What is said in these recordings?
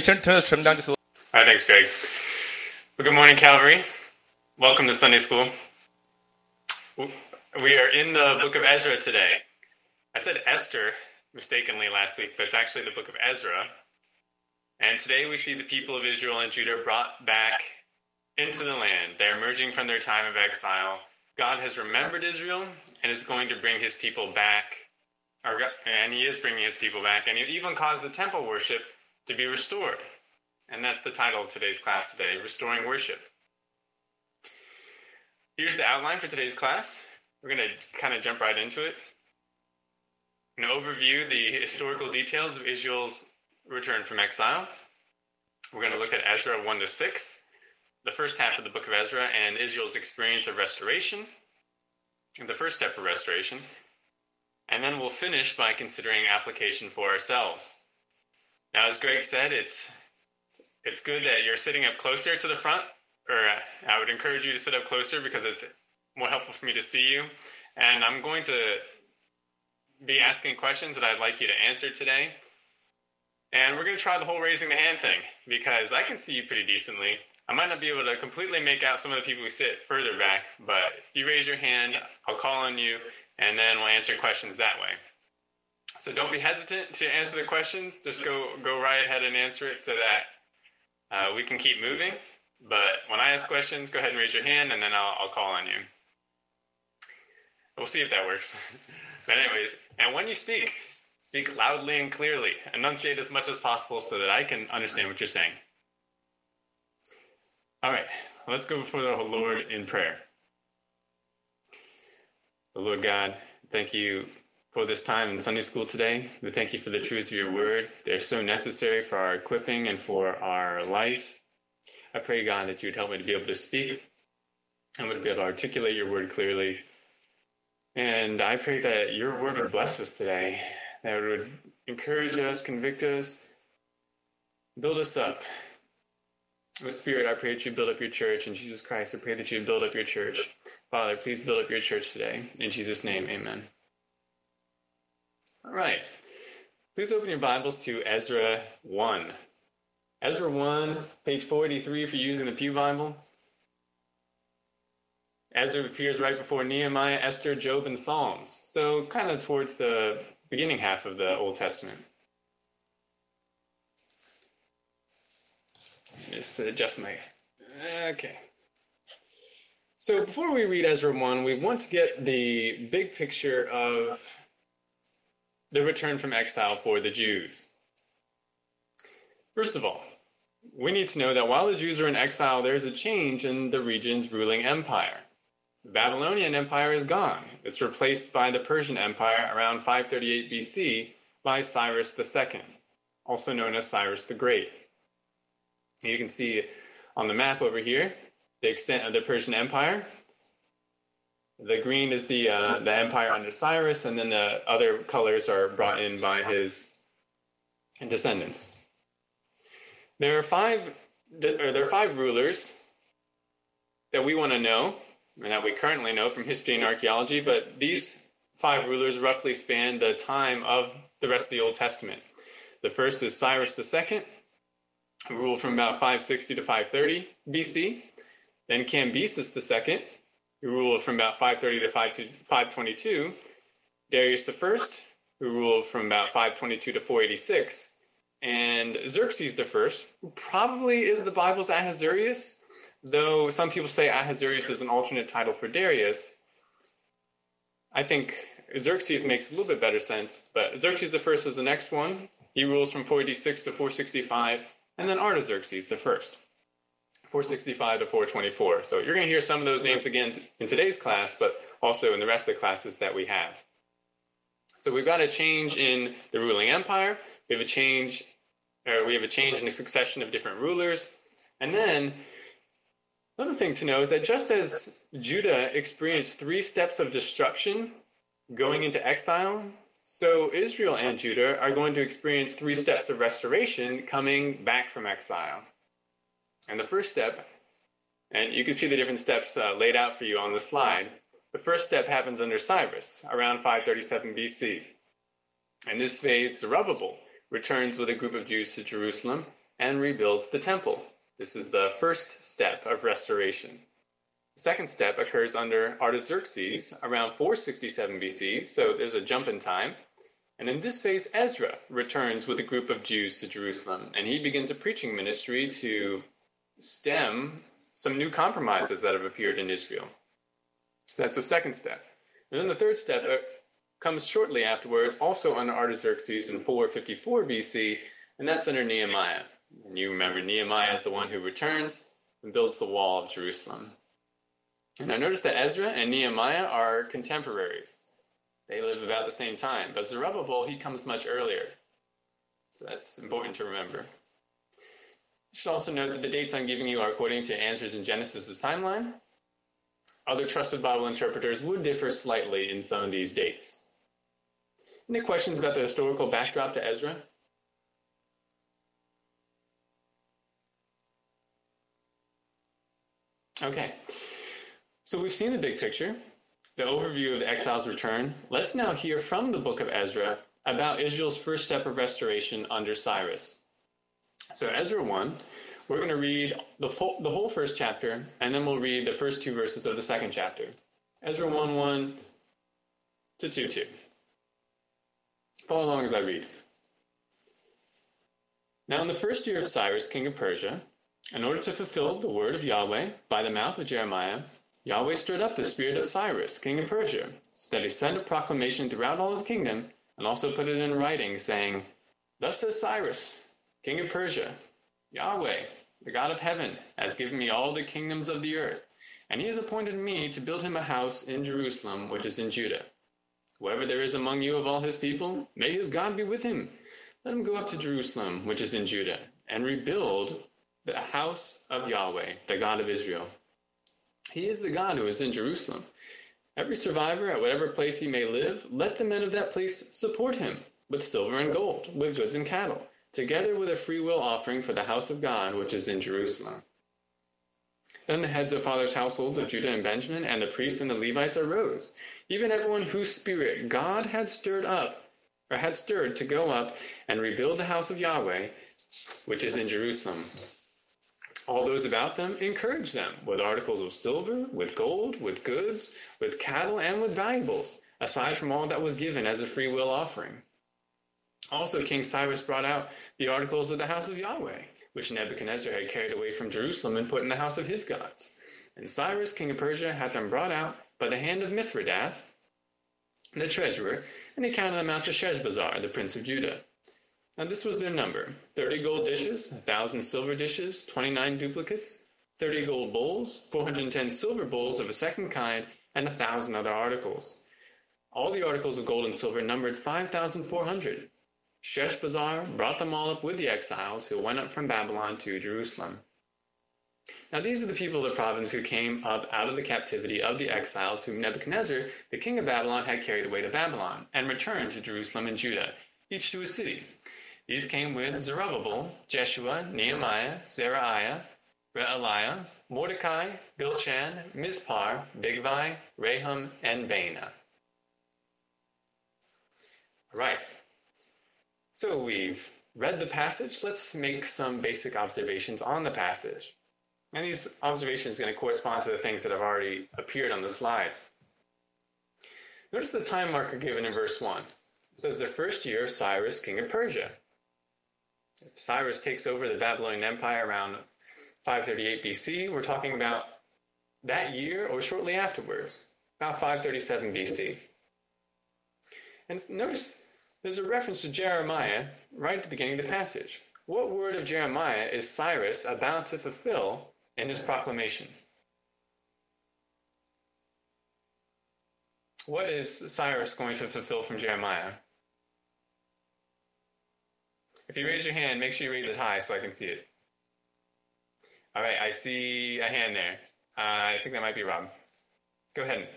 turn, turn, trim down just a little. All right, thanks, Greg. Well, good morning, Calvary. Welcome to Sunday School. We are in the book of Ezra today. I said Esther mistakenly last week, but it's actually the book of Ezra. And today we see the people of Israel and Judah brought back into the land. They're emerging from their time of exile. God has remembered Israel and is going to bring his people back. And he is bringing his people back. And he even caused the temple worship to be restored. And that's the title of today's class today Restoring Worship. Here's the outline for today's class. We're going to kind of jump right into it. An overview the historical details of Israel's return from exile. We're going to look at Ezra 1 to 6, the first half of the book of Ezra, and Israel's experience of restoration, and the first step of restoration. And then we'll finish by considering application for ourselves. Now, as Greg said, it's it's good that you're sitting up closer to the front, or uh, I would encourage you to sit up closer because it's more helpful for me to see you. And I'm going to be asking questions that I'd like you to answer today. And we're going to try the whole raising the hand thing because I can see you pretty decently. I might not be able to completely make out some of the people who sit further back, but if you raise your hand, I'll call on you, and then we'll answer questions that way. So don't be hesitant to answer the questions. Just go go right ahead and answer it so that uh, we can keep moving. But when I ask questions, go ahead and raise your hand, and then I'll, I'll call on you. We'll see if that works. but anyways, and when you speak, speak loudly and clearly. Enunciate as much as possible so that I can understand what you're saying. All right, let's go before the Lord in prayer. The Lord God, thank you for this time in Sunday school today. We thank you for the truths of your word. They're so necessary for our equipping and for our life. I pray, God, that you would help me to be able to speak I'm going to be able to articulate your word clearly. And I pray that your word would bless us today, that it would encourage us, convict us, build us up, Oh, Spirit, I pray that you build up your church. In Jesus Christ, I pray that you build up your church. Father, please build up your church today. In Jesus' name, amen. All right. Please open your Bibles to Ezra 1. Ezra 1, page 483 if you're using the Pew Bible. Ezra appears right before Nehemiah, Esther, Job, and Psalms. So kind of towards the beginning half of the Old Testament. Just adjust my. Okay. So before we read Ezra 1, we want to get the big picture of the return from exile for the Jews. First of all, we need to know that while the Jews are in exile, there's a change in the region's ruling empire. The Babylonian Empire is gone. It's replaced by the Persian Empire around 538 BC by Cyrus II, also known as Cyrus the Great. You can see on the map over here the extent of the Persian Empire. The green is the uh, the empire under Cyrus, and then the other colors are brought in by his descendants. There are five there are five rulers that we want to know, and that we currently know from history and archaeology. But these five rulers roughly span the time of the rest of the Old Testament. The first is Cyrus II ruled from about 560 to 530 BC. Then Cambyses II, who ruled from about 530 to 522. Darius I, who ruled from about 522 to 486. And Xerxes I, who probably is the Bible's Ahasuerus, though some people say Ahasuerus is an alternate title for Darius. I think Xerxes makes a little bit better sense, but Xerxes I is the next one. He rules from 486 to 465 and then Artaxerxes the first, 465 to 424. So you're going to hear some of those names again in today's class, but also in the rest of the classes that we have. So we've got a change in the ruling empire. We have a change, or we have a change in the succession of different rulers, and then another thing to know is that just as Judah experienced three steps of destruction going into exile, so Israel and Judah are going to experience three steps of restoration coming back from exile. And the first step, and you can see the different steps uh, laid out for you on the slide. The first step happens under Cyrus, around 537 BC. In this phase, Zerubbabel returns with a group of Jews to Jerusalem. and rebuilds the temple. This is the first step of restoration. The second step occurs under Artaxerxes around 467 BC, so there's a jump in time. And in this phase, Ezra returns with a group of Jews to Jerusalem, and he begins a preaching ministry to stem some new compromises that have appeared in Israel. That's the second step. And then the third step uh, comes shortly afterwards, also under Artaxerxes in 454 BC, and that's under Nehemiah. And you remember Nehemiah is the one who returns and builds the wall of Jerusalem. And I notice that Ezra and Nehemiah are contemporaries. They live about the same time. But Zerubbabel, he comes much earlier. So that's important to remember. You should also note that the dates I'm giving you are according to Answers in Genesis' timeline. Other trusted Bible interpreters would differ slightly in some of these dates. Any questions about the historical backdrop to Ezra? Okay. So we've seen the big picture, the overview of the exile's return. Let's now hear from the book of Ezra about Israel's first step of restoration under Cyrus. So Ezra 1, we're going to read the, full, the whole first chapter, and then we'll read the first two verses of the second chapter. Ezra 1 1 to 2 2. Follow along as I read. Now, in the first year of Cyrus, king of Persia, in order to fulfill the word of Yahweh by the mouth of Jeremiah, Yahweh stirred up the spirit of Cyrus, king of Persia, so that he sent a proclamation throughout all his kingdom, and also put it in writing, saying, Thus says Cyrus, king of Persia, Yahweh, the God of heaven, has given me all the kingdoms of the earth, and he has appointed me to build him a house in Jerusalem, which is in Judah. Whoever there is among you of all his people, may his God be with him. Let him go up to Jerusalem, which is in Judah, and rebuild the house of Yahweh, the God of Israel he is the God who is in Jerusalem. Every survivor at whatever place he may live, let the men of that place support him with silver and gold, with goods and cattle, together with a freewill offering for the house of God which is in Jerusalem. Then the heads of fathers' households of Judah and Benjamin, and the priests and the Levites arose, even everyone whose spirit God had stirred up, or had stirred to go up and rebuild the house of Yahweh, which is in Jerusalem all those about them encouraged them with articles of silver, with gold, with goods, with cattle, and with valuables, aside from all that was given as a free will offering. Also, King Cyrus brought out the articles of the house of Yahweh, which Nebuchadnezzar had carried away from Jerusalem and put in the house of his gods. And Cyrus, king of Persia, had them brought out by the hand of Mithredath, the treasurer, and he counted them out to Sheshbazzar, the prince of Judah. Now this was their number 30 gold dishes, 1,000 silver dishes, 29 duplicates, 30 gold bowls, 410 silver bowls of a second kind, and a 1,000 other articles. All the articles of gold and silver numbered 5,400. Sheshbazzar brought them all up with the exiles who went up from Babylon to Jerusalem. Now these are the people of the province who came up out of the captivity of the exiles whom Nebuchadnezzar, the king of Babylon, had carried away to Babylon, and returned to Jerusalem and Judah, each to a city. These came with Zerubbabel, Jeshua, Nehemiah, Zeraiah, Reelaiah, Mordecai, Bilshan, Mispar, Bigvai, Rehum, and Baanah. All right. So we've read the passage. Let's make some basic observations on the passage. And these observations are going to correspond to the things that have already appeared on the slide. Notice the time marker given in verse 1. It says the first year of Cyrus, king of Persia. If Cyrus takes over the Babylonian Empire around 538 BC. We're talking about that year or shortly afterwards, about 537 BC. And notice there's a reference to Jeremiah right at the beginning of the passage. What word of Jeremiah is Cyrus about to fulfill in his proclamation? What is Cyrus going to fulfill from Jeremiah? If you raise your hand, make sure you raise it high so I can see it. All right, I see a hand there. Uh, I think that might be Rob. Go ahead.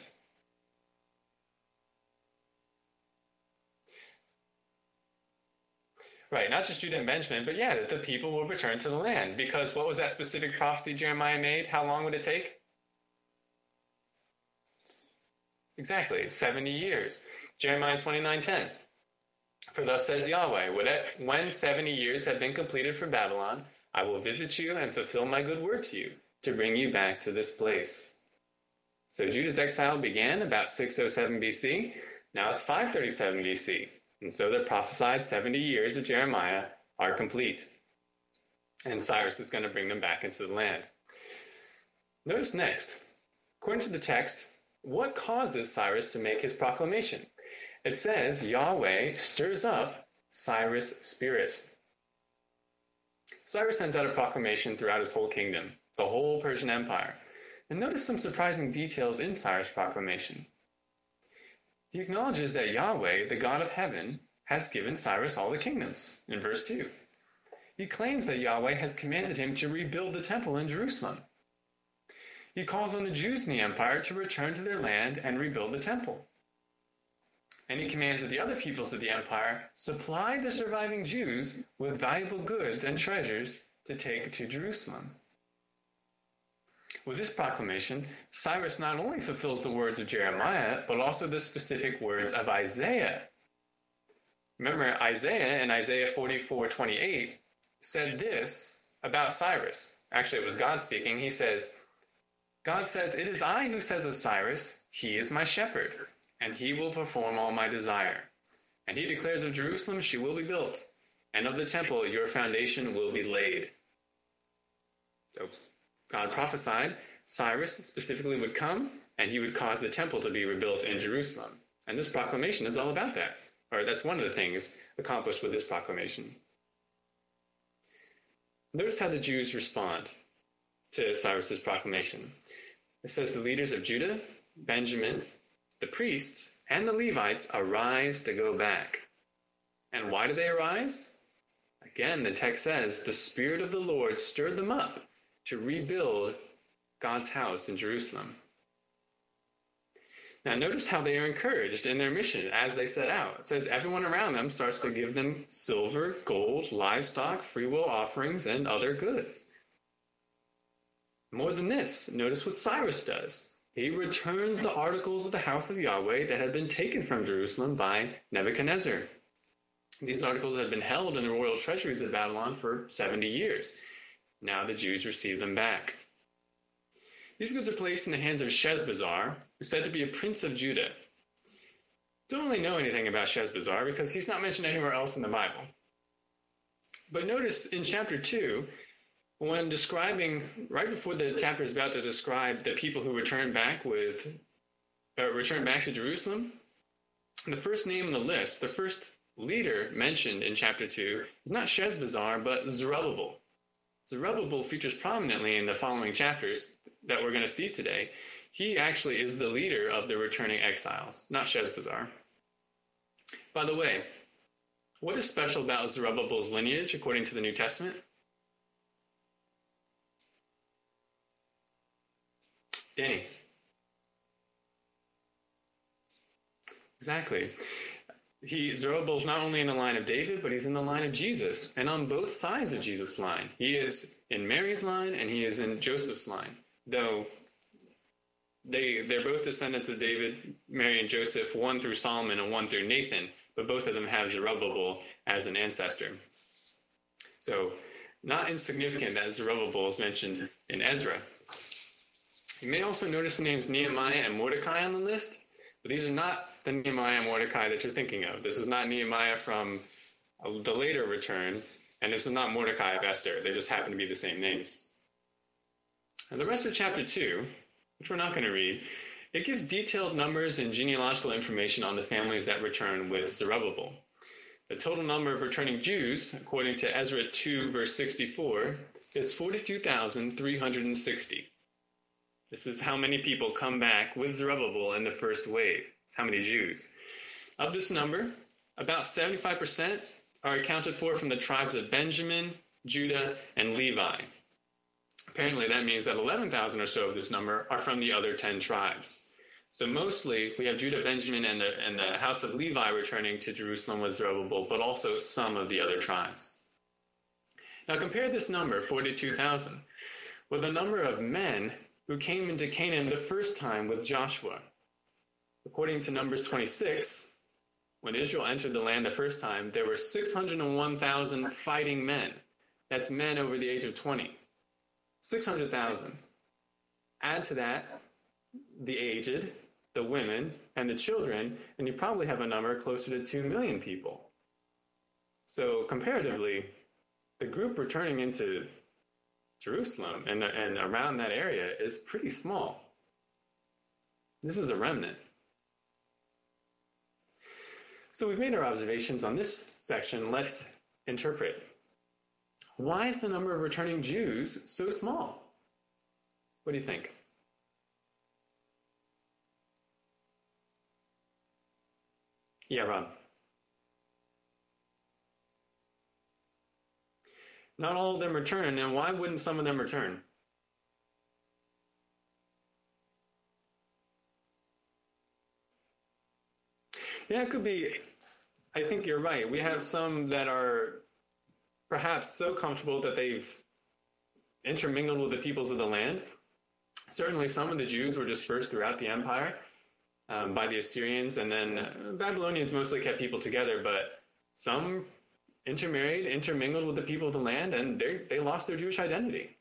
Right, not just Judah and Benjamin, but yeah, that the people will return to the land. Because what was that specific prophecy Jeremiah made? How long would it take? Exactly, 70 years. Jeremiah 29:10. For thus says Yahweh, when 70 years have been completed for Babylon, I will visit you and fulfill my good word to you to bring you back to this place. So Judah's exile began about 607 BC. Now it's 537 BC. And so the prophesied 70 years of Jeremiah are complete. And Cyrus is going to bring them back into the land. Notice next, according to the text, what causes Cyrus to make his proclamation? It says Yahweh stirs up Cyrus' spirit. Cyrus sends out a proclamation throughout his whole kingdom, the whole Persian Empire. And notice some surprising details in Cyrus' proclamation. He acknowledges that Yahweh, the God of heaven, has given Cyrus all the kingdoms, in verse 2. He claims that Yahweh has commanded him to rebuild the temple in Jerusalem. He calls on the Jews in the empire to return to their land and rebuild the temple. And he commands that the other peoples of the empire supply the surviving Jews with valuable goods and treasures to take to Jerusalem. With this proclamation, Cyrus not only fulfills the words of Jeremiah, but also the specific words of Isaiah. Remember, Isaiah in Isaiah 44:28 said this about Cyrus. Actually, it was God speaking. He says, God says, It is I who says of Cyrus, He is my shepherd, and he will perform all my desire. And he declares of Jerusalem, She will be built, and of the temple, your foundation will be laid. So God prophesied Cyrus specifically would come and he would cause the temple to be rebuilt in Jerusalem. And this proclamation is all about that. Or that's one of the things accomplished with this proclamation. Notice how the Jews respond to Cyrus's proclamation. It says the leaders of Judah, Benjamin, the priests, and the Levites arise to go back. And why do they arise? Again, the text says the Spirit of the Lord stirred them up to rebuild God's house in Jerusalem. Now, notice how they are encouraged in their mission as they set out. It says everyone around them starts to give them silver, gold, livestock, freewill offerings, and other goods. More than this, notice what Cyrus does. He returns the articles of the house of Yahweh that had been taken from Jerusalem by Nebuchadnezzar. These articles had been held in the royal treasuries of Babylon for 70 years. Now the Jews receive them back. These goods are placed in the hands of Sheshbazzar, who's said to be a prince of Judah. Don't really know anything about Sheshbazzar because he's not mentioned anywhere else in the Bible. But notice in chapter 2, when describing, right before the chapter is about to describe the people who return back with, uh, return back to Jerusalem, the first name on the list, the first leader mentioned in chapter 2 is not Sheshbazzar, but Zerubbabel. Zerubbabel features prominently in the following chapters that we're going to see today. He actually is the leader of the returning exiles, not Sheshbazzar. By the way, what is special about Zerubbabel's lineage according to the New Testament? Danny. Exactly he Zerubbabel's not only in the line of David, but he's in the line of Jesus, and on both sides of Jesus' line. He is in Mary's line and he is in Joseph's line. Though they they're both descendants of David, Mary and Joseph, one through Solomon and one through Nathan, but both of them have Zerubbabel as an ancestor. So not insignificant that Zerubbabel is mentioned in Ezra. You may also notice the names Nehemiah and Mordecai on the list, but these are not the Nehemiah Mordecai that you're thinking of. This is not Nehemiah from uh, the later return, and this is not Mordecai of Esther. They just happen to be the same names. And the rest of chapter 2, which we're not going to read, it gives detailed numbers and genealogical information on the families that return with Zerubbabel. The total number of returning Jews, according to Ezra 2, verse 64, is 42,360. This is how many people come back with Zerubbabel in the first wave. It's how many Jews. Of this number, about 75% are accounted for from the tribes of Benjamin, Judah, and Levi. Apparently, that means that 11,000 or so of this number are from the other 10 tribes. So mostly, we have Judah, Benjamin, and the, and the house of Levi returning to Jerusalem with Zerubbabel, but also some of the other tribes. Now compare this number, 42,000, with the number of men who came into Canaan the first time with Joshua. According to Numbers 26, when Israel entered the land the first time, there were 601,000 fighting men. That's men over the age of 20. 600,000. Add to that the aged, the women, and the children, and you probably have a number closer to 2 million people. So, comparatively, the group returning into Jerusalem and, and around that area is pretty small. This is a remnant. So we've made our observations on this section. Let's interpret. Why is the number of returning Jews so small? What do you think? Yeah, Rob. Not all of them return, and why wouldn't some of them return? Yeah, it could be. I think you're right. We have some that are perhaps so comfortable that they've intermingled with the peoples of the land. Certainly, some of the Jews were dispersed throughout the empire um, by the Assyrians, and then uh, Babylonians mostly kept people together, but some intermarried, intermingled with the people of the land, and they lost their Jewish identity.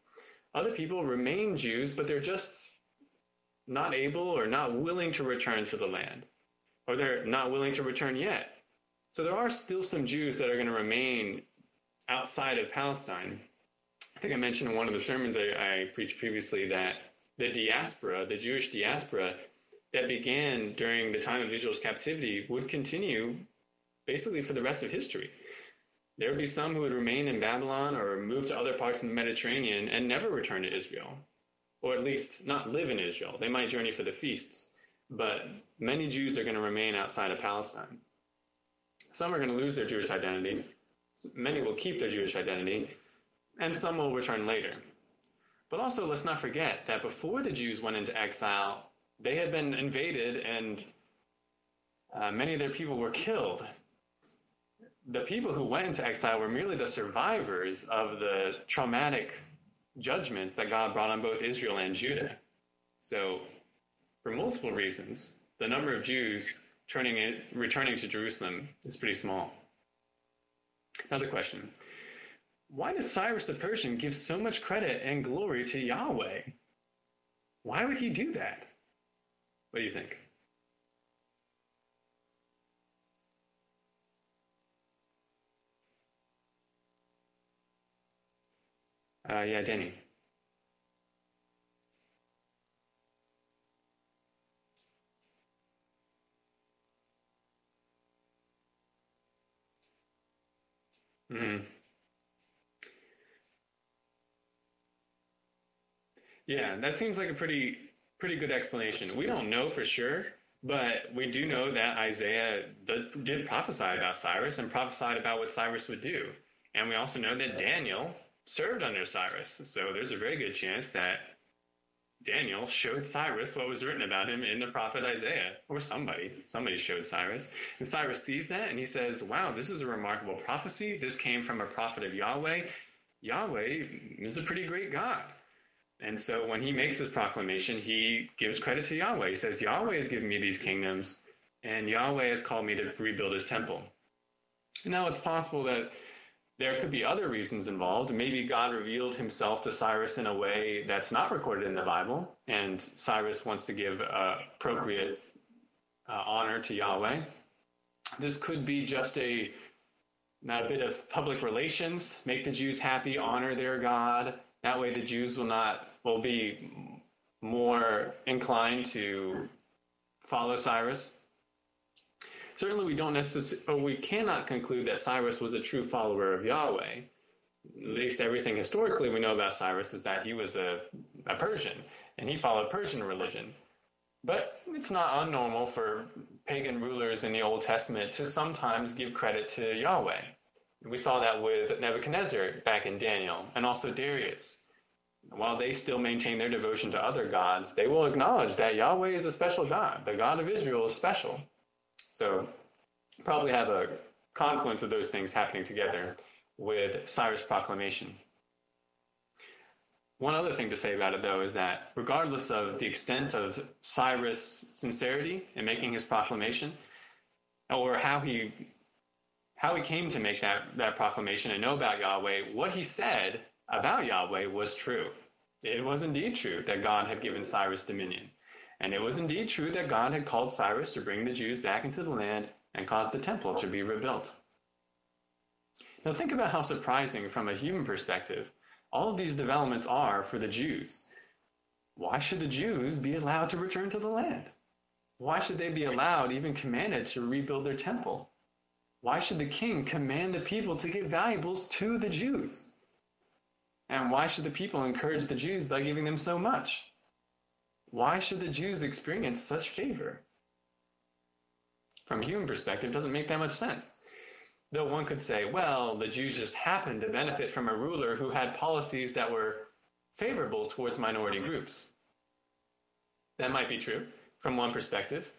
Other people remain Jews, but they're just not able or not willing to return to the land, or they're not willing to return yet. So there are still some Jews that are going to remain outside of Palestine. I think I mentioned in one of the sermons I, I preached previously that the diaspora, the Jewish diaspora that began during the time of Israel's captivity, would continue basically for the rest of history. There would be some who would remain in Babylon or move to other parts of the Mediterranean and never return to Israel, or at least not live in Israel. They might journey for the feasts, but many Jews are going to remain outside of Palestine. Some are going to lose their Jewish identities. Many will keep their Jewish identity, and some will return later. But also, let's not forget that before the Jews went into exile, they had been invaded and uh, many of their people were killed the people who went into exile were merely the survivors of the traumatic judgments that God brought on both Israel and Judah. So, for multiple reasons, the number of Jews turning in, returning to Jerusalem is pretty small. Another question. Why does Cyrus the Persian give so much credit and glory to Yahweh? Why would he do that? What do you think? Uh, yeah, Danny. Mm. Yeah, that seems like a pretty pretty good explanation. We don't know for sure, but we do know that Isaiah did, did prophesy about Cyrus and prophesied about what Cyrus would do. And we also know that Daniel served under Cyrus. So there's a very good chance that Daniel showed Cyrus what was written about him in the prophet Isaiah, or somebody. Somebody showed Cyrus. And Cyrus sees that and he says, Wow, this is a remarkable prophecy. This came from a prophet of Yahweh. Yahweh is a pretty great God. And so when he makes his proclamation, he gives credit to Yahweh. He says, Yahweh has given me these kingdoms, and Yahweh has called me to rebuild his temple. Now it's possible that there could be other reasons involved. Maybe God revealed himself to Cyrus in a way that's not recorded in the Bible, and Cyrus wants to give uh, appropriate uh, honor to Yahweh. This could be just a, a bit of public relations, make the Jews happy, honor their God. That way, the Jews will not will be more inclined to follow Cyrus. Certainly, we don't necessarily, oh, we cannot conclude that Cyrus was a true follower of Yahweh. At least everything historically we know about Cyrus is that he was a, a Persian and he followed Persian religion. But it's not unnormal for pagan rulers in the Old Testament to sometimes give credit to Yahweh. We saw that with Nebuchadnezzar back in Daniel and also Darius. While they still maintain their devotion to other gods, they will acknowledge that Yahweh is a special God. The God of Israel is special. So probably have a confluence of those things happening together with Cyrus' proclamation. One other thing to say about it, though, is that regardless of the extent of Cyrus' sincerity in making his proclamation, or how he how he came to make that, that proclamation and know about Yahweh, what he said about Yahweh was true. It was indeed true that God had given Cyrus dominion. And it was indeed true that God had called Cyrus to bring the Jews back into the land and cause the temple to be rebuilt. Now think about how surprising from a human perspective all of these developments are for the Jews. Why should the Jews be allowed to return to the land? Why should they be allowed, even commanded, to rebuild their temple? Why should the king command the people to give valuables to the Jews? And why should the people encourage the Jews by giving them so much? Why should the Jews experience such favor? From a human perspective, it doesn't make that much sense. Though one could say, well, the Jews just happened to benefit from a ruler who had policies that were favorable towards minority groups. That might be true from one perspective.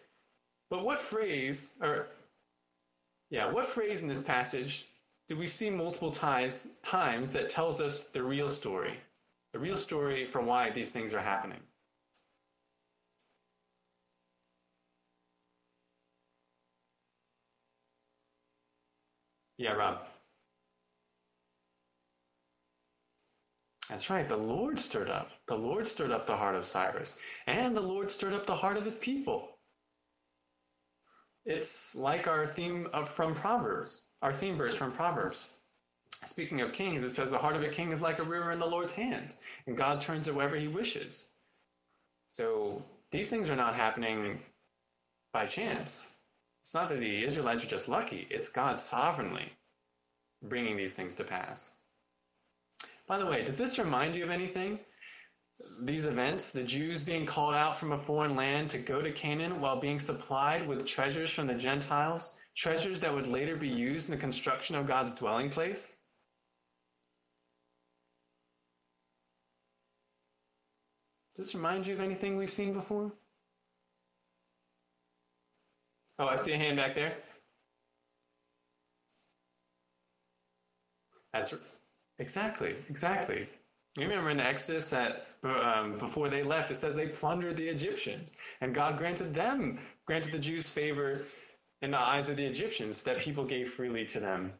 But what phrase, or yeah, what phrase in this passage do we see multiple ties, times that tells us the real story? The real story for why these things are happening. Yeah, Rob. That's right. The Lord stirred up. The Lord stirred up the heart of Cyrus, and the Lord stirred up the heart of his people. It's like our theme of, from Proverbs, our theme verse from Proverbs. Speaking of kings, it says, The heart of a king is like a river in the Lord's hands, and God turns it wherever he wishes. So these things are not happening by chance. It's not that the Israelites are just lucky, it's God sovereignly bringing these things to pass. By the way, does this remind you of anything? These events, the Jews being called out from a foreign land to go to Canaan while being supplied with treasures from the Gentiles, treasures that would later be used in the construction of God's dwelling place? Does this remind you of anything we've seen before? Oh, I see a hand back there. That's exactly, exactly. You remember in the Exodus that um, before they left, it says they plundered the Egyptians, and God granted them, granted the Jews favor in the eyes of the Egyptians that people gave freely to them.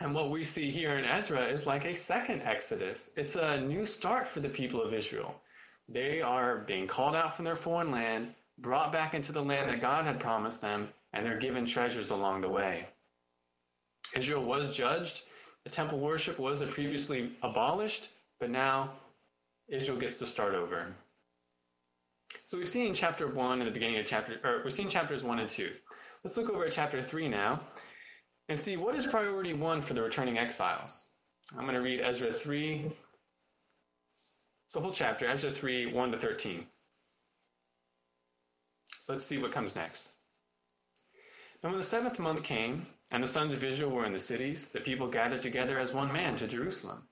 And what we see here in Ezra is like a second Exodus. It's a new start for the people of Israel. They are being called out from their foreign land, brought back into the land that God had promised them, and they're given treasures along the way. Israel was judged. The temple worship was previously abolished, but now Israel gets to start over. So we've seen chapter 1 and the beginning of chapter, or we've seen chapters 1 and 2. Let's look over at chapter 3 now and see what is priority 1 for the returning exiles. I'm going to read Ezra 3, the whole chapter, Ezra 3, 1 to 13. Let's see what comes next. And when the seventh month came, and the sons of Israel were in the cities, the people gathered together as one man to Jerusalem.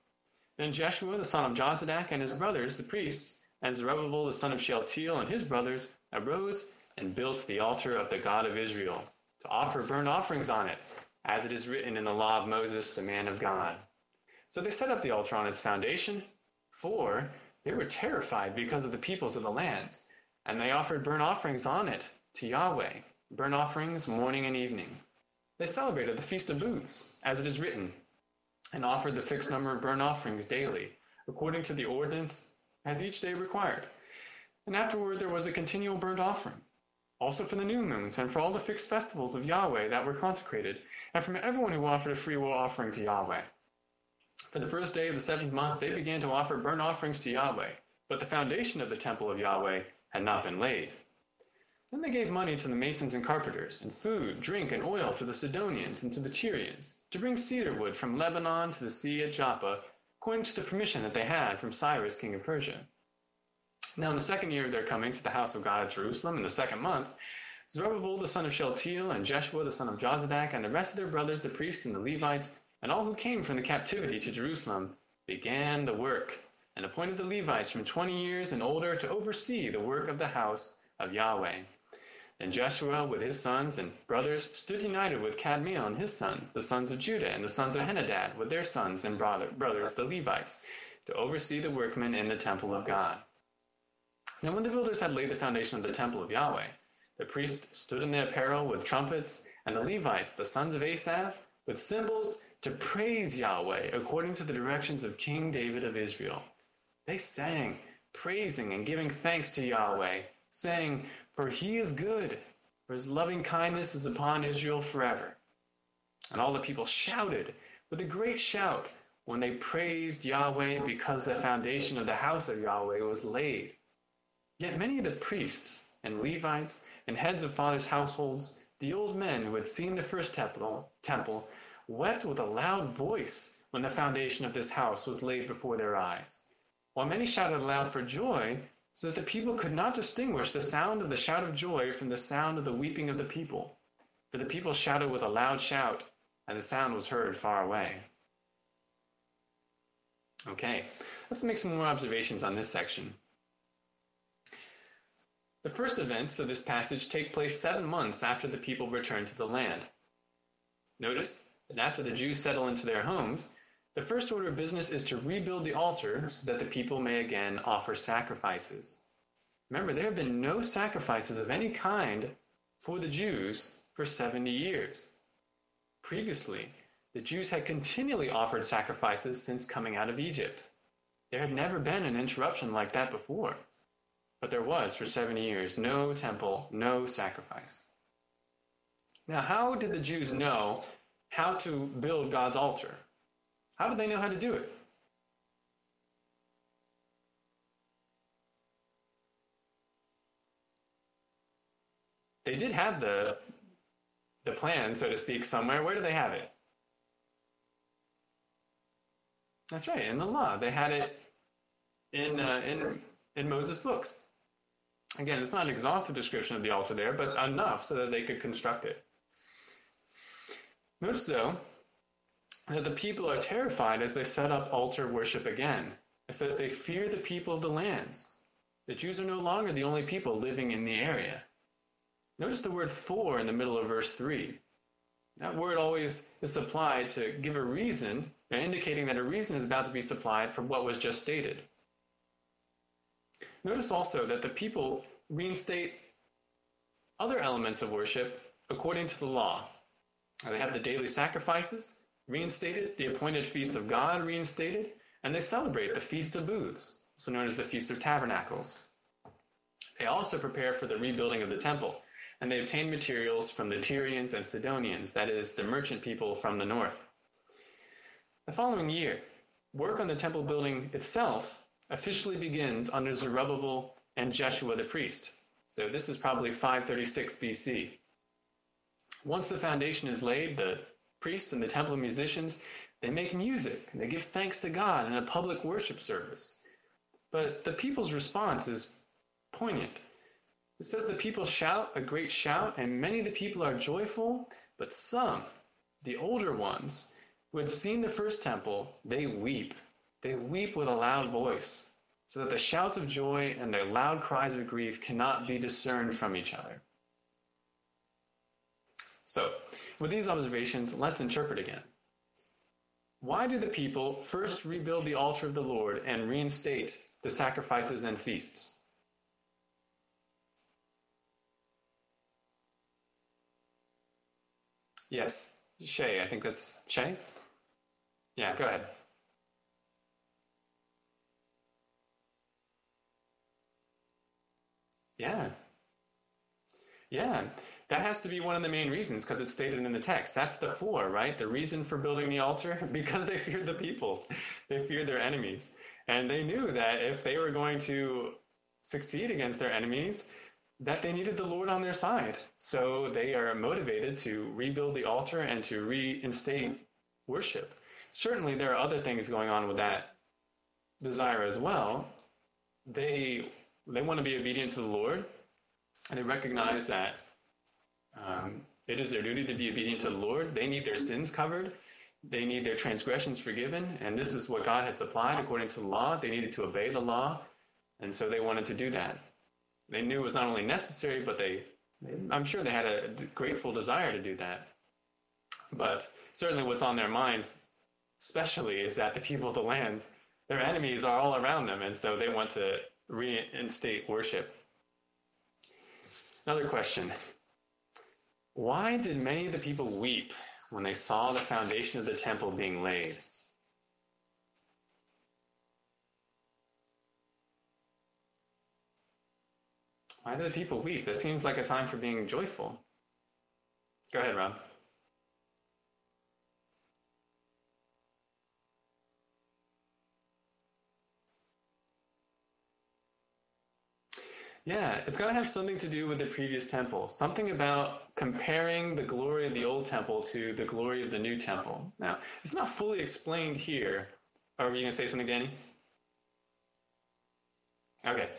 Then Jeshua the son of Jozadak and his brothers, the priests, and Zerubbabel the son of Shealtiel and his brothers, arose and built the altar of the God of Israel, to offer burnt offerings on it, as it is written in the law of Moses, the man of God. So they set up the altar on its foundation, for they were terrified because of the peoples of the lands, and they offered burnt offerings on it to Yahweh, burnt offerings morning and evening. They celebrated the Feast of Booths, as it is written, and offered the fixed number of burnt offerings daily, according to the ordinance as each day required. And afterward there was a continual burnt offering, also for the new moons, and for all the fixed festivals of Yahweh that were consecrated, and from everyone who offered a freewill offering to Yahweh. For the first day of the seventh month they began to offer burnt offerings to Yahweh, but the foundation of the temple of Yahweh had not been laid. Then they gave money to the masons and carpenters, and food, drink, and oil to the Sidonians and to the Tyrians, to bring cedar wood from Lebanon to the sea at Joppa, according to the permission that they had from Cyrus, king of Persia. Now in the second year of their coming to the house of God at Jerusalem, in the second month, Zerubbabel the son of Shealtiel, and Jeshua the son of Jozadak, and the rest of their brothers, the priests and the Levites, and all who came from the captivity to Jerusalem, began the work, and appointed the Levites from twenty years and older to oversee the work of the house of Yahweh. Then Joshua with his sons and brothers stood united with Kadmiel and his sons, the sons of Judah, and the sons of Henadad with their sons and brother, brothers, the Levites, to oversee the workmen in the temple of God. Now when the builders had laid the foundation of the temple of Yahweh, the priests stood in their apparel with trumpets, and the Levites, the sons of Asaph, with cymbals to praise Yahweh according to the directions of King David of Israel. They sang, praising and giving thanks to Yahweh, saying, For he is good, for his loving kindness is upon Israel forever. And all the people shouted with a great shout when they praised Yahweh because the foundation of the house of Yahweh was laid. Yet many of the priests and Levites and heads of fathers' households, the old men who had seen the first temple, wept with a loud voice when the foundation of this house was laid before their eyes, while many shouted aloud for joy, so that the people could not distinguish the sound of the shout of joy from the sound of the weeping of the people. For the people shouted with a loud shout, and the sound was heard far away. Okay, let's make some more observations on this section. The first events of this passage take place seven months after the people return to the land. Notice that after the Jews settle into their homes, the first order of business is to rebuild the altar so that the people may again offer sacrifices. Remember, there have been no sacrifices of any kind for the Jews for 70 years. Previously, the Jews had continually offered sacrifices since coming out of Egypt. There had never been an interruption like that before. But there was for 70 years no temple, no sacrifice. Now, how did the Jews know how to build God's altar? How did they know how to do it? They did have the the plan, so to speak, somewhere. Where do they have it? That's right, in the law. They had it in uh, in in Moses' books. Again, it's not an exhaustive description of the altar there, but enough so that they could construct it. Notice, though, that the people are terrified as they set up altar worship again. It says they fear the people of the lands. The Jews are no longer the only people living in the area. Notice the word for in the middle of verse 3. That word always is supplied to give a reason, indicating that a reason is about to be supplied for what was just stated. Notice also that the people reinstate other elements of worship according to the law. They have the daily sacrifices reinstated, the appointed feasts of God reinstated, and they celebrate the Feast of Booths, also known as the Feast of Tabernacles. They also prepare for the rebuilding of the temple, and they obtain materials from the Tyrians and Sidonians, that is, the merchant people from the north. The following year, work on the temple building itself officially begins under Zerubbabel and Jeshua the priest. So this is probably 536 BC. Once the foundation is laid, the priests and the temple musicians, they make music and they give thanks to God in a public worship service. But the people's response is poignant. It says the people shout a great shout, and many of the people are joyful, but some, the older ones, who had seen the first temple, they weep. They weep with a loud voice, so that the shouts of joy and their loud cries of grief cannot be discerned from each other. So, with these observations, let's interpret again. Why do the people first rebuild the altar of the Lord and reinstate the sacrifices and feasts? Yes, Shay, I think that's Shay. Yeah, go ahead. Yeah. Yeah. That has to be one of the main reasons because it's stated in the text. That's the for, right? The reason for building the altar? Because they feared the peoples. They feared their enemies. And they knew that if they were going to succeed against their enemies, that they needed the Lord on their side. So they are motivated to rebuild the altar and to reinstate worship. Certainly, there are other things going on with that desire as well. They they want to be obedient to the Lord, and they recognize that um, it is their duty to be obedient to the Lord. They need their sins covered. They need their transgressions forgiven. And this is what God had supplied according to the law. They needed to obey the law. And so they wanted to do that. They knew it was not only necessary, but they, I'm sure they had a grateful desire to do that. But certainly what's on their minds, especially, is that the people of the lands, their enemies are all around them. And so they want to reinstate worship. Another question why did many of the people weep when they saw the foundation of the temple being laid. Why do the people weep? That seems like a time for being joyful. Go ahead, Rob. Yeah, it's going to have something to do with the previous temple. Something about comparing the glory of the old temple to the glory of the new temple. Now, it's not fully explained here. Are you going to say something, Danny? Okay.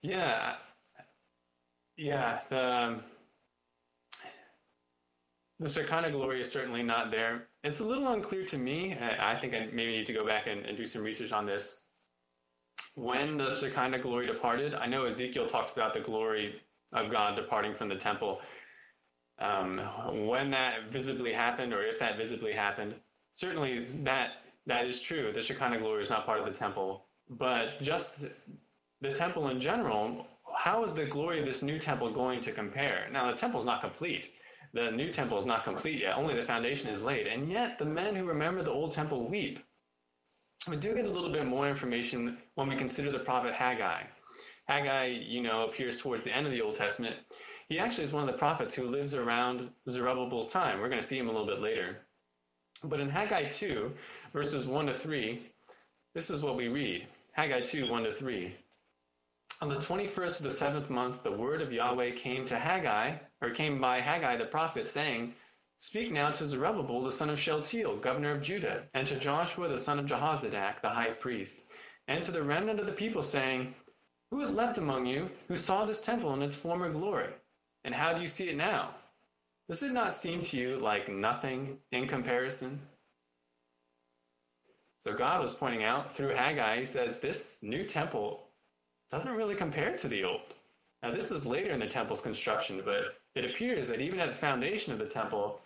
Yeah. Yeah. The, the Shekinah glory is certainly not there. It's a little unclear to me. I think I maybe need to go back and, and do some research on this when the Shekinah glory departed, I know Ezekiel talks about the glory of God departing from the temple. Um, when that visibly happened, or if that visibly happened, certainly that that is true. The Shekinah glory is not part of the temple, but just the temple in general. How is the glory of this new temple going to compare? Now, the temple is not complete. The new temple is not complete yet. Only the foundation is laid. And yet, the men who remember the old temple weep we do get a little bit more information when we consider the prophet Haggai. Haggai, you know, appears towards the end of the Old Testament. He actually is one of the prophets who lives around Zerubbabel's time. We're going to see him a little bit later. But in Haggai 2, verses 1 to 3, this is what we read. Haggai 2, 1 to 3. On the 21st of the seventh month, the word of Yahweh came to Haggai, or came by Haggai the prophet, saying, Speak now to Zerubbabel the son of Shealtiel, governor of Judah, and to Joshua the son of Jehozadak, the high priest, and to the remnant of the people, saying, Who is left among you who saw this temple in its former glory? And how do you see it now? Does it not seem to you like nothing in comparison? So God was pointing out through Haggai, he says, this new temple doesn't really compare to the old. Now, this is later in the temple's construction, but it appears that even at the foundation of the temple,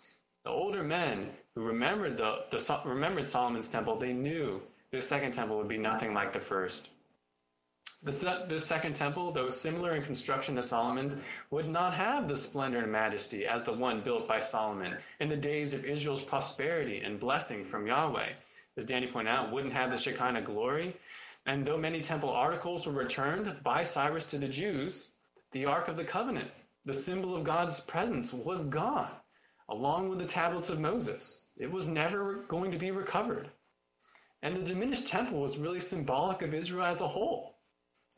the older men who remembered the, the remembered Solomon's temple, they knew this second temple would be nothing like the first. This, this second temple, though similar in construction to Solomon's, would not have the splendor and majesty as the one built by Solomon in the days of Israel's prosperity and blessing from Yahweh. As Danny pointed out, wouldn't have the Shekinah glory. And though many temple articles were returned by Cyrus to the Jews, the Ark of the Covenant the symbol of God's presence was gone, along with the tablets of Moses. It was never going to be recovered. And the diminished temple was really symbolic of Israel as a whole.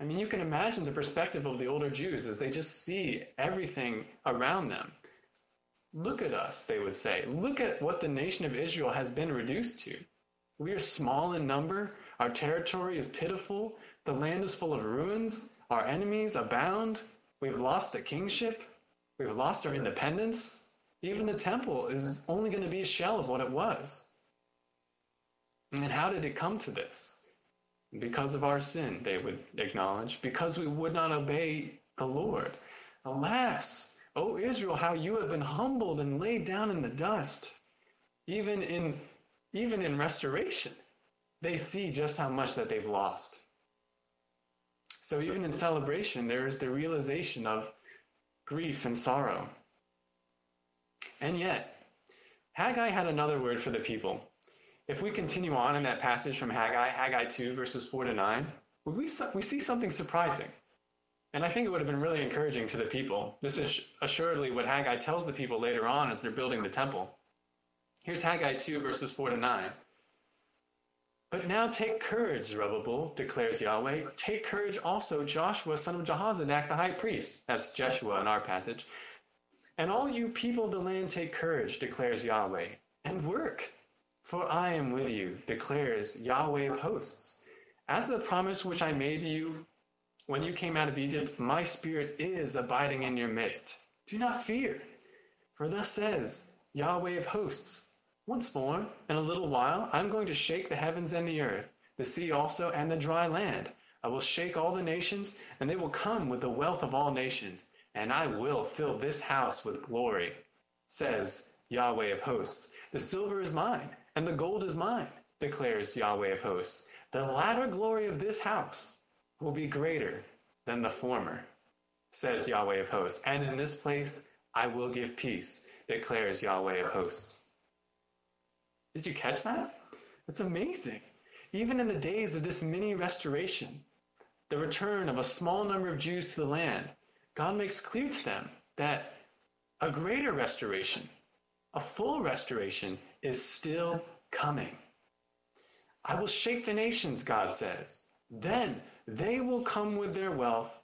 I mean, you can imagine the perspective of the older Jews as they just see everything around them. Look at us, they would say. Look at what the nation of Israel has been reduced to. We are small in number. Our territory is pitiful. The land is full of ruins. Our enemies abound. We've lost the kingship. We've lost our independence. Even the temple is only going to be a shell of what it was. And how did it come to this? Because of our sin, they would acknowledge, because we would not obey the Lord. Alas, O Israel, how you have been humbled and laid down in the dust. Even in even in restoration, they see just how much that they've lost. So even in celebration, there is the realization of grief and sorrow. And yet, Haggai had another word for the people. If we continue on in that passage from Haggai, Haggai 2, verses 4 to 9, we, we see something surprising. And I think it would have been really encouraging to the people. This is assuredly what Haggai tells the people later on as they're building the temple. Here's Haggai 2, verses 4 to 9. But now take courage, Zerubbabel, declares Yahweh. Take courage also, Joshua, son of Jehozadak, the high priest. That's Jeshua in our passage. And all you people of the land take courage, declares Yahweh, and work. For I am with you, declares Yahweh of hosts. As the promise which I made to you when you came out of Egypt, my spirit is abiding in your midst. Do not fear. For thus says Yahweh of hosts, once more, in a little while, I am going to shake the heavens and the earth, the sea also, and the dry land. I will shake all the nations, and they will come with the wealth of all nations, and I will fill this house with glory, says Yahweh of hosts. The silver is mine, and the gold is mine, declares Yahweh of hosts. The latter glory of this house will be greater than the former, says Yahweh of hosts. And in this place I will give peace, declares Yahweh of hosts. Did you catch that? It's amazing. Even in the days of this mini restoration, the return of a small number of Jews to the land, God makes clear to them that a greater restoration, a full restoration, is still coming. I will shake the nations, God says. Then they will come with their wealth,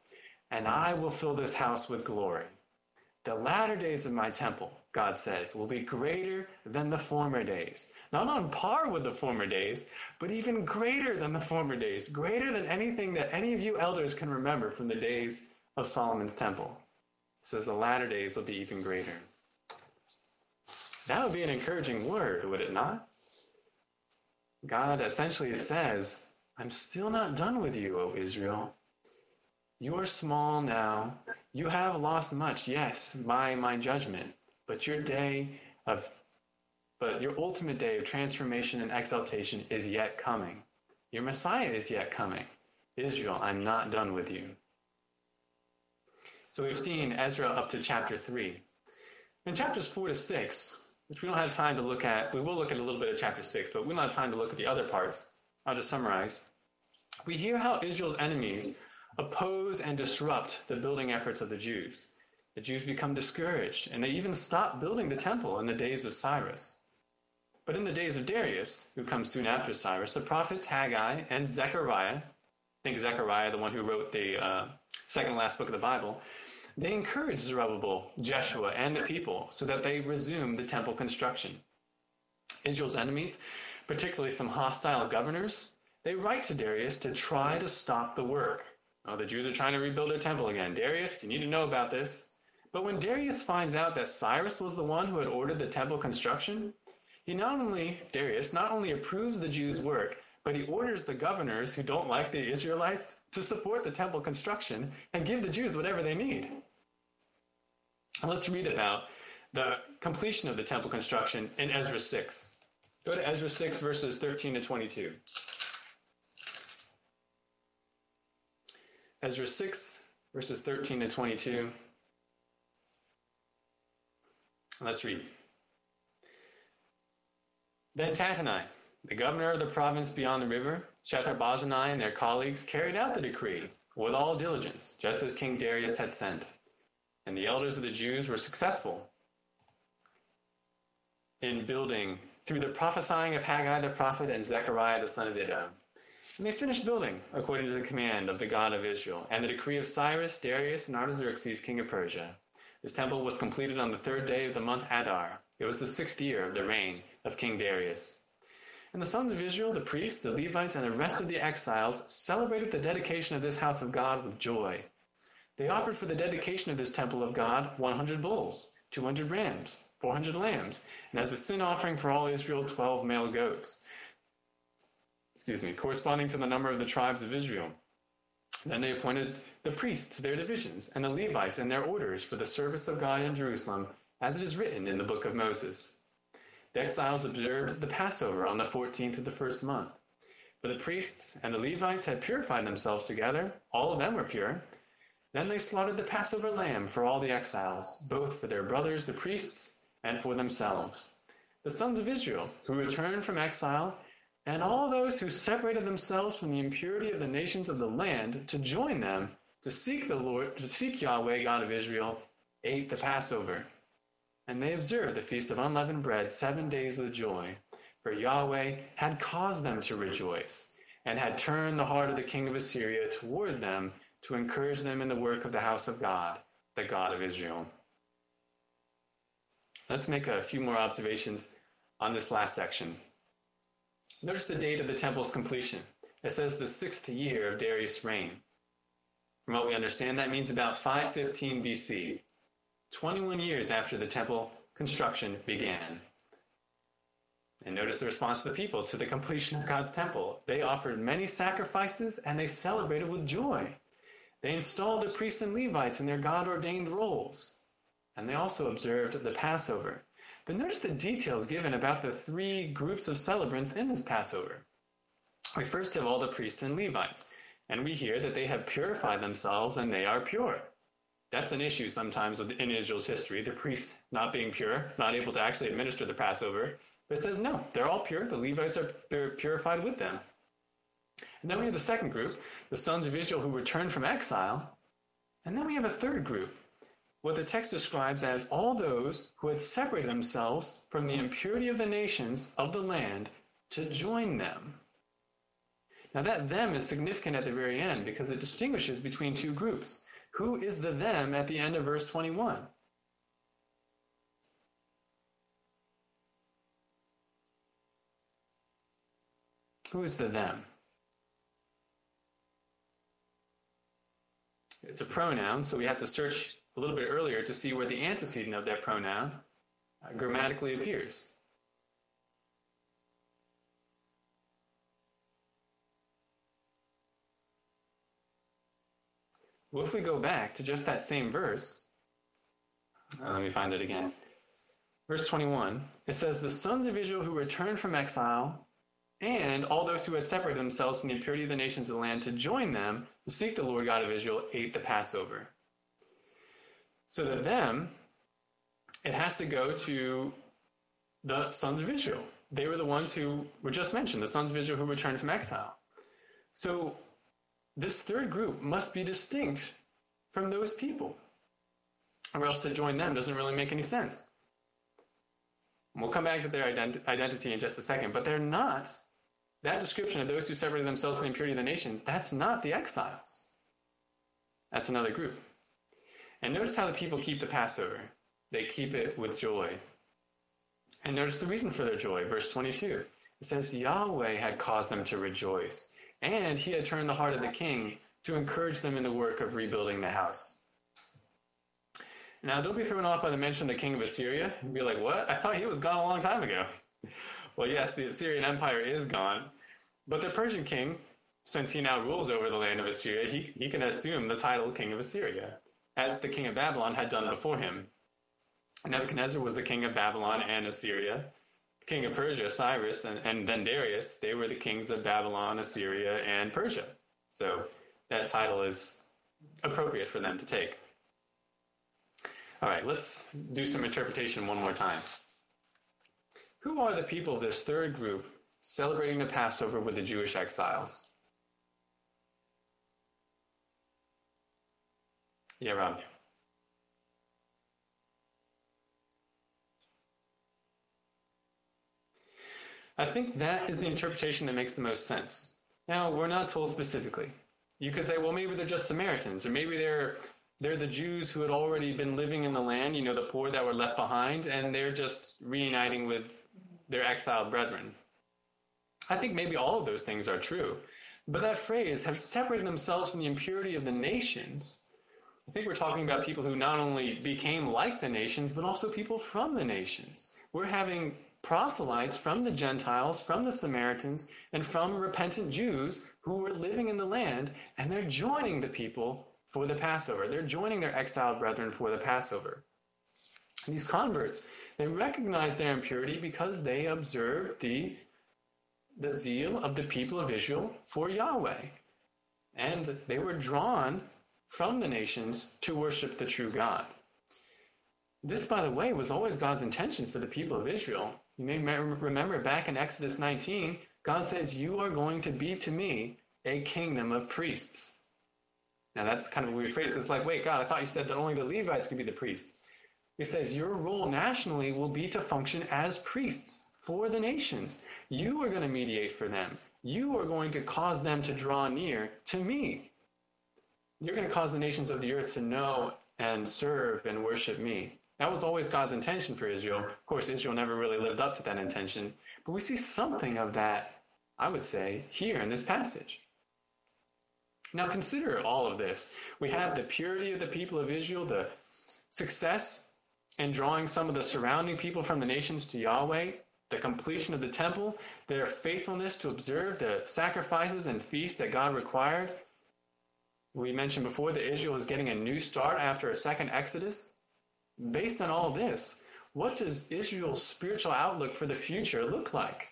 and I will fill this house with glory. The latter days of my temple, God says, will be greater than the former days. Not on par with the former days, but even greater than the former days, greater than anything that any of you elders can remember from the days of Solomon's temple. It says the latter days will be even greater. That would be an encouraging word, would it not? God essentially says, I'm still not done with you, O Israel. You are small now. You have lost much, yes, by my judgment, but your day of but your ultimate day of transformation and exaltation is yet coming. Your Messiah is yet coming. Israel, I'm not done with you. So we've seen Ezra up to chapter 3. In chapters 4 to 6, which we don't have time to look at, we will look at a little bit of chapter 6, but we don't have time to look at the other parts. I'll just summarize. We hear how Israel's enemies oppose and disrupt the building efforts of the Jews. The Jews become discouraged, and they even stop building the temple in the days of Cyrus. But in the days of Darius, who comes soon after Cyrus, the prophets Haggai and Zechariah, I think Zechariah, the one who wrote the uh, second last book of the Bible, they encourage Zerubbabel, Jeshua, and the people so that they resume the temple construction. Israel's enemies, particularly some hostile governors, they write to Darius to try to stop the work. Oh, the Jews are trying to rebuild their temple again. Darius, you need to know about this. But when Darius finds out that Cyrus was the one who had ordered the temple construction, he not only, Darius, not only approves the Jews' work, but he orders the governors who don't like the Israelites to support the temple construction and give the Jews whatever they need. Let's read about the completion of the temple construction in Ezra 6. Go to Ezra 6, verses 13 to 22. Ezra 6, verses 13 to 22. Let's read. Then Tattenai, the governor of the province beyond the river, Shethar-bozenai and their colleagues carried out the decree with all diligence, just as King Darius had sent. And the elders of the Jews were successful in building through the prophesying of Haggai the prophet and Zechariah the son of Iddo. And they finished building according to the command of the God of Israel and the decree of Cyrus, Darius, and Artaxerxes, king of Persia. This temple was completed on the third day of the month Adar. It was the sixth year of the reign of King Darius. And the sons of Israel, the priests, the Levites, and the rest of the exiles celebrated the dedication of this house of God with joy. They offered for the dedication of this temple of God 100 bulls, 200 rams, 400 lambs, and as a sin offering for all Israel, 12 male goats excuse me, corresponding to the number of the tribes of Israel. Then they appointed the priests their divisions and the Levites and their orders for the service of God in Jerusalem, as it is written in the book of Moses. The exiles observed the Passover on the 14th of the first month. For the priests and the Levites had purified themselves together, all of them were pure. Then they slaughtered the Passover lamb for all the exiles, both for their brothers the priests and for themselves. The sons of Israel, who returned from exile, and all those who separated themselves from the impurity of the nations of the land to join them to seek the Lord, to seek Yahweh, God of Israel, ate the Passover. And they observed the feast of unleavened bread seven days with joy, for Yahweh had caused them to rejoice, and had turned the heart of the king of Assyria toward them to encourage them in the work of the house of God, the God of Israel. Let's make a few more observations on this last section. Notice the date of the temple's completion. It says the sixth year of Darius' reign. From what we understand, that means about 515 BC, 21 years after the temple construction began. And notice the response of the people to the completion of God's temple. They offered many sacrifices and they celebrated with joy. They installed the priests and Levites in their God ordained roles. And they also observed the Passover. But notice the details given about the three groups of celebrants in this Passover. We first have all the priests and Levites, and we hear that they have purified themselves and they are pure. That's an issue sometimes with in Israel's history. The priests not being pure, not able to actually administer the Passover. But it says no, they're all pure. The Levites are purified with them. And then we have the second group, the sons of Israel who returned from exile. And then we have a third group, what the text describes as all those who had separated themselves from the impurity of the nations of the land to join them. Now, that them is significant at the very end because it distinguishes between two groups. Who is the them at the end of verse 21? Who is the them? It's a pronoun, so we have to search a little bit earlier to see where the antecedent of that pronoun uh, grammatically appears. Well, if we go back to just that same verse, uh, let me find it again. Verse 21, it says, The sons of Israel who returned from exile and all those who had separated themselves from the impurity of the nations of the land to join them to seek the Lord God of Israel ate the Passover. So to them, it has to go to the sons of Israel. They were the ones who were just mentioned, the sons of Israel who returned from exile. So this third group must be distinct from those people, or else to join them doesn't really make any sense. We'll come back to their ident- identity in just a second, but they're not that description of those who separated themselves from the impurity of the nations, that's not the exiles. That's another group. And notice how the people keep the Passover. They keep it with joy. And notice the reason for their joy. Verse 22. It says, Yahweh had caused them to rejoice, and he had turned the heart of the king to encourage them in the work of rebuilding the house. Now, don't be thrown off by the mention of the king of Assyria and be like, what? I thought he was gone a long time ago. Well, yes, the Assyrian Empire is gone, but the Persian king, since he now rules over the land of Assyria, he, he can assume the title King of Assyria, as the king of Babylon had done before him. Nebuchadnezzar was the king of Babylon and Assyria. King of Persia, Cyrus, and, and then Darius, they were the kings of Babylon, Assyria, and Persia. So that title is appropriate for them to take. All right, let's do some interpretation one more time. Who are the people of this third group celebrating the Passover with the Jewish exiles? Yeah, Rob. I think that is the interpretation that makes the most sense. Now, we're not told specifically. You could say, well, maybe they're just Samaritans, or maybe they're they're the Jews who had already been living in the land, you know, the poor that were left behind, and they're just reuniting with their exiled brethren. I think maybe all of those things are true. But that phrase, have separated themselves from the impurity of the nations, I think we're talking about people who not only became like the nations, but also people from the nations. We're having proselytes from the Gentiles, from the Samaritans, and from repentant Jews who were living in the land, and they're joining the people for the Passover. They're joining their exiled brethren for the Passover. And these converts, they recognize their impurity because they observed the, the zeal of the people of Israel for Yahweh. And they were drawn from the nations to worship the true God. This, by the way, was always God's intention for the people of Israel. You may remember back in Exodus 19, God says, You are going to be to me a kingdom of priests. Now that's kind of a weird phrase. It's like, wait, God, I thought you said that only the Levites could be the priests. He says, Your role nationally will be to function as priests for the nations. You are going to mediate for them. You are going to cause them to draw near to me. You're going to cause the nations of the earth to know and serve and worship me. That was always God's intention for Israel. Of course, Israel never really lived up to that intention, but we see something of that, I would say, here in this passage. Now consider all of this. We have the purity of the people of Israel, the success in drawing some of the surrounding people from the nations to Yahweh, the completion of the temple, their faithfulness to observe the sacrifices and feasts that God required. We mentioned before that Israel is getting a new start after a second Exodus. Based on all this, what does Israel's spiritual outlook for the future look like?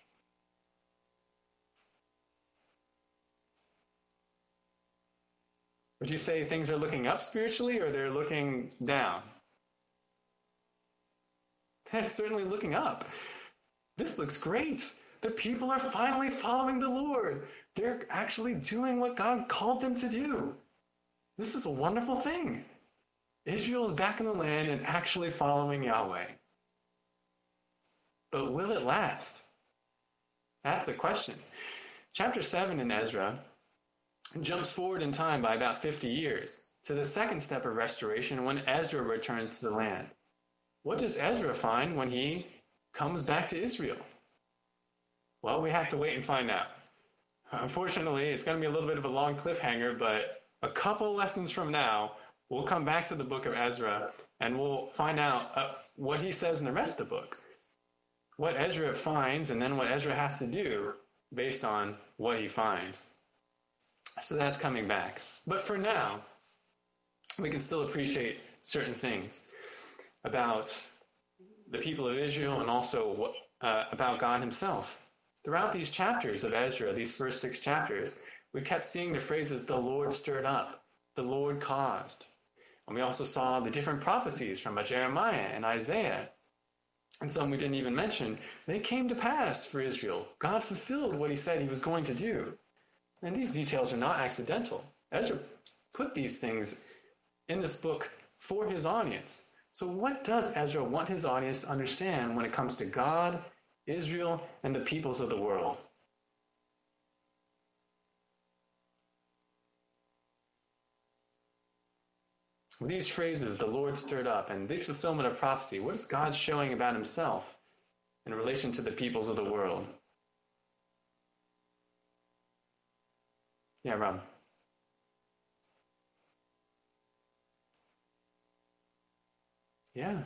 Would you say things are looking up spiritually or they're looking down? They're certainly looking up. This looks great. The people are finally following the Lord. They're actually doing what God called them to do. This is a wonderful thing. Israel is back in the land and actually following Yahweh. But will it last? That's the question. Chapter 7 in Ezra jumps forward in time by about 50 years to the second step of restoration when Ezra returns to the land. What does Ezra find when he comes back to Israel? Well, we have to wait and find out. Unfortunately, it's going to be a little bit of a long cliffhanger, but a couple lessons from now, we'll come back to the book of Ezra and we'll find out uh, what he says in the rest of the book. What Ezra finds and then what Ezra has to do based on what he finds. So that's coming back. But for now, we can still appreciate certain things about the people of Israel and also uh, about God Himself. Throughout these chapters of Ezra, these first six chapters, we kept seeing the phrases, the Lord stirred up, the Lord caused. And we also saw the different prophecies from Jeremiah and Isaiah. And some we didn't even mention. They came to pass for Israel. God fulfilled what He said He was going to do. And these details are not accidental. Ezra put these things in this book for his audience. So, what does Ezra want his audience to understand when it comes to God, Israel, and the peoples of the world? These phrases, the Lord stirred up, and this fulfillment of prophecy, what is God showing about himself in relation to the peoples of the world? Yeah, Rob. Yeah.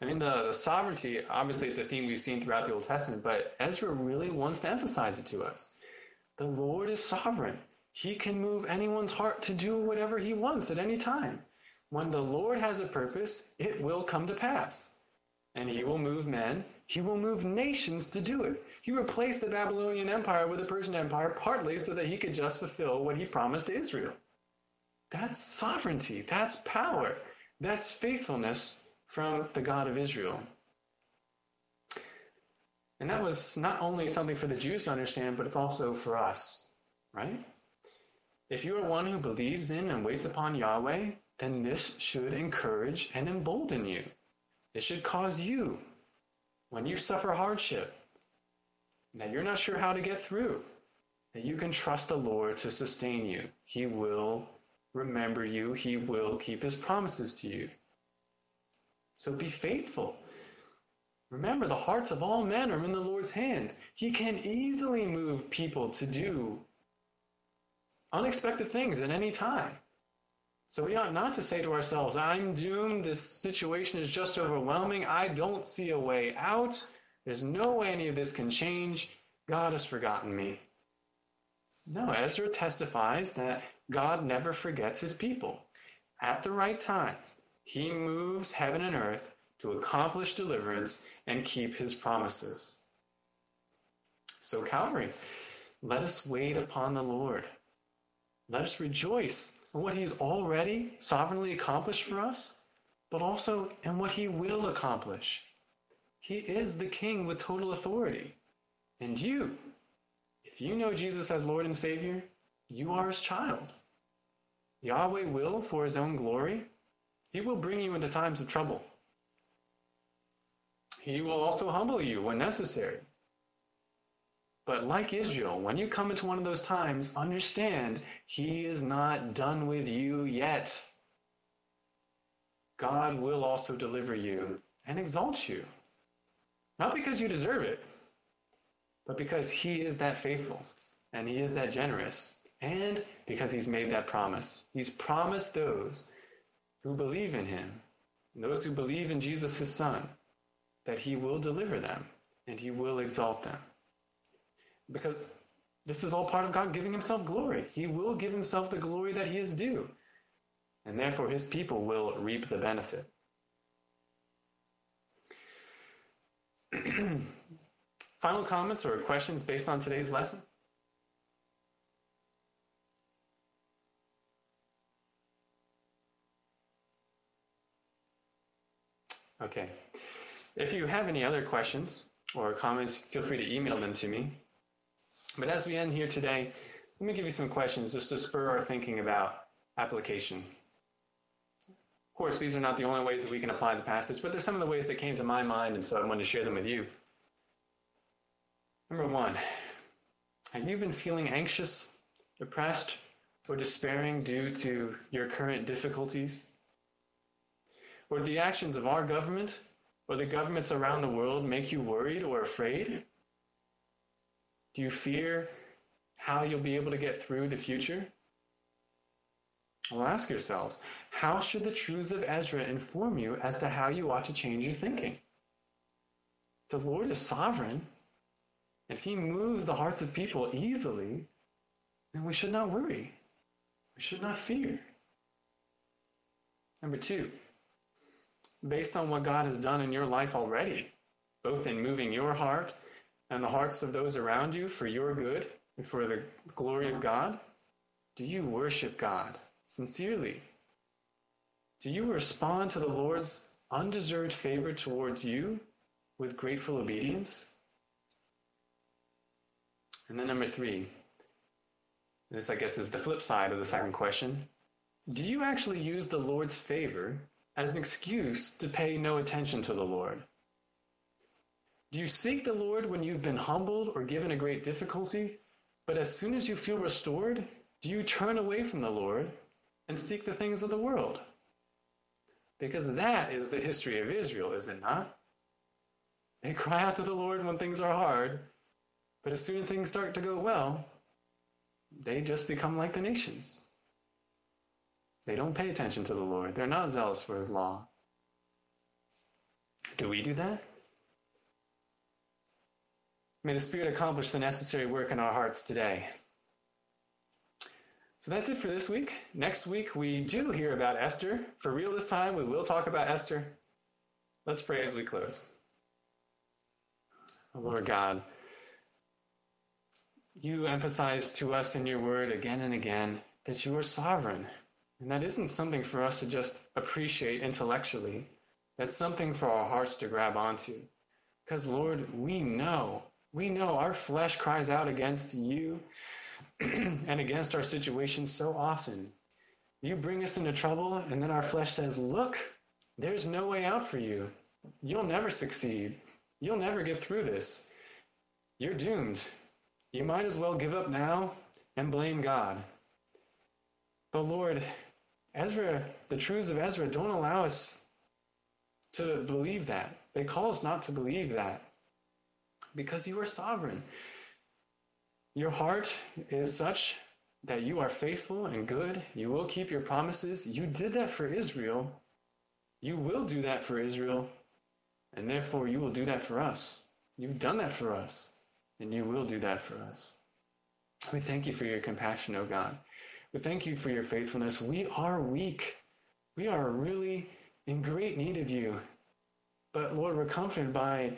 I mean, the, the sovereignty, obviously, it's a theme we've seen throughout the Old Testament, but Ezra really wants to emphasize it to us. The Lord is sovereign. He can move anyone's heart to do whatever he wants at any time. When the Lord has a purpose, it will come to pass. And he will move men, he will move nations to do it. He replaced the Babylonian Empire with the Persian Empire partly so that he could just fulfill what he promised Israel. That's sovereignty. That's power. That's faithfulness from the God of Israel. And that was not only something for the Jews to understand, but it's also for us, right? If you are one who believes in and waits upon Yahweh, then this should encourage and embolden you. It should cause you, when you suffer hardship, that you're not sure how to get through, that you can trust the Lord to sustain you. He will remember you, He will keep His promises to you. So be faithful. Remember, the hearts of all men are in the Lord's hands. He can easily move people to do unexpected things at any time. So we ought not to say to ourselves, I'm doomed, this situation is just overwhelming, I don't see a way out. There's no way any of this can change. God has forgotten me. No, Ezra testifies that God never forgets his people. At the right time, he moves heaven and earth to accomplish deliverance and keep his promises. So, Calvary, let us wait upon the Lord. Let us rejoice what he's already sovereignly accomplished for us, but also in what he will accomplish. He is the king with total authority. And you, if you know Jesus as Lord and Savior, you are his child. Yahweh will, for his own glory, he will bring you into times of trouble. He will also humble you when necessary. But like Israel, when you come into one of those times, understand he is not done with you yet. God will also deliver you and exalt you. Not because you deserve it, but because He is that faithful and He is that generous, and because He's made that promise. He's promised those who believe in Him, those who believe in Jesus, His Son, that He will deliver them and He will exalt them because this is all part of God giving himself glory. He will give himself the glory that he is due, and therefore his people will reap the benefit. Final comments or questions based on today's lesson? Okay. If you have any other questions or comments, feel free to email them to me. But as we end here today, let me give you some questions just to spur our thinking about application. Of course, these are not the only ways that we can apply the passage, but they're some of the ways that came to my mind, and so I wanted to share them with you. Number one, have you been feeling anxious, depressed, or despairing due to your current difficulties? Or the actions of our government or the governments around the world make you worried or afraid? Do you fear how you'll be able to get through the future? Well, ask yourselves, how should the truths of Ezra inform you as to how you ought to change your thinking? The Lord is sovereign. If he moves the hearts of people easily, then we should not worry. We should not fear. Number two, based on what God has done in your life already, both in moving your heart and the hearts of those around you for your good and for the glory of God, do you worship God sincerely? Do you respond to the Lord's undeserved favor towards you with grateful obedience? And then number three, this I guess is the flip side of the second question. Do you actually use the Lord's favor as an excuse to pay no attention to the Lord? Do you seek the Lord when you've been humbled or given a great difficulty? But as soon as you feel restored, do you turn away from the Lord and seek the things of the world? Because that is the history of Israel, is it not? They cry out to the Lord when things are hard, but as soon as things start to go well, they just become like the nations. They don't pay attention to the Lord. They're not zealous for his law. Do we do that? May the Spirit accomplish the necessary work in our hearts today. So that's it for this week. Next week, we do hear about Esther. For real this time, we will talk about Esther. Let's pray as we close. Oh, Lord God, you emphasize to us in your word again and again that you are sovereign. And that isn't something for us to just appreciate intellectually. That's something for our hearts to grab onto. Because, Lord, we know we know our flesh cries out against you and against our situation so often. You bring us into trouble, and then our flesh says, Look, there's no way out for you. You'll never succeed. You'll never get through this. You're doomed. You might as well give up now and blame God. But Lord, Ezra, the truths of Ezra don't allow us to believe that. They call us not to believe that because you are sovereign. Your heart is such that you are faithful and good. You will keep your promises. You did that for Israel. You will do that for Israel. And therefore, you will do that for us. You've done that for us. And you will do that for us. We thank you for your compassion, O God. We thank you for your faithfulness. We are weak. We are really in great need of you. But Lord, we're comforted by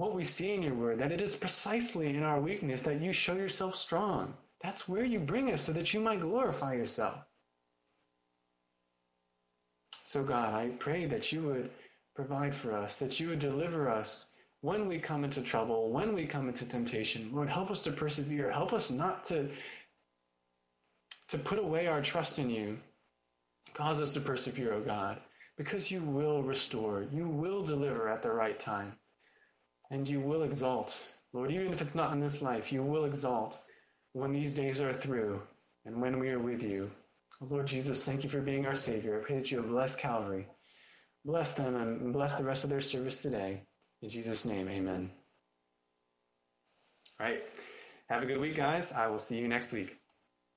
what we see in your word, that it is precisely in our weakness that you show yourself strong. That's where you bring us so that you might glorify yourself. So, God, I pray that you would provide for us, that you would deliver us when we come into trouble, when we come into temptation. Lord, help us to persevere. Help us not to, to put away our trust in you. Cause us to persevere, O oh God, because you will restore, you will deliver at the right time and you will exalt. Lord, even if it's not in this life, you will exalt when these days are through and when we are with you. Lord Jesus, thank you for being our Savior. I pray that you bless Calvary. Bless them and bless the rest of their service today. In Jesus' name, amen. All right. Have a good week, guys. I will see you next week.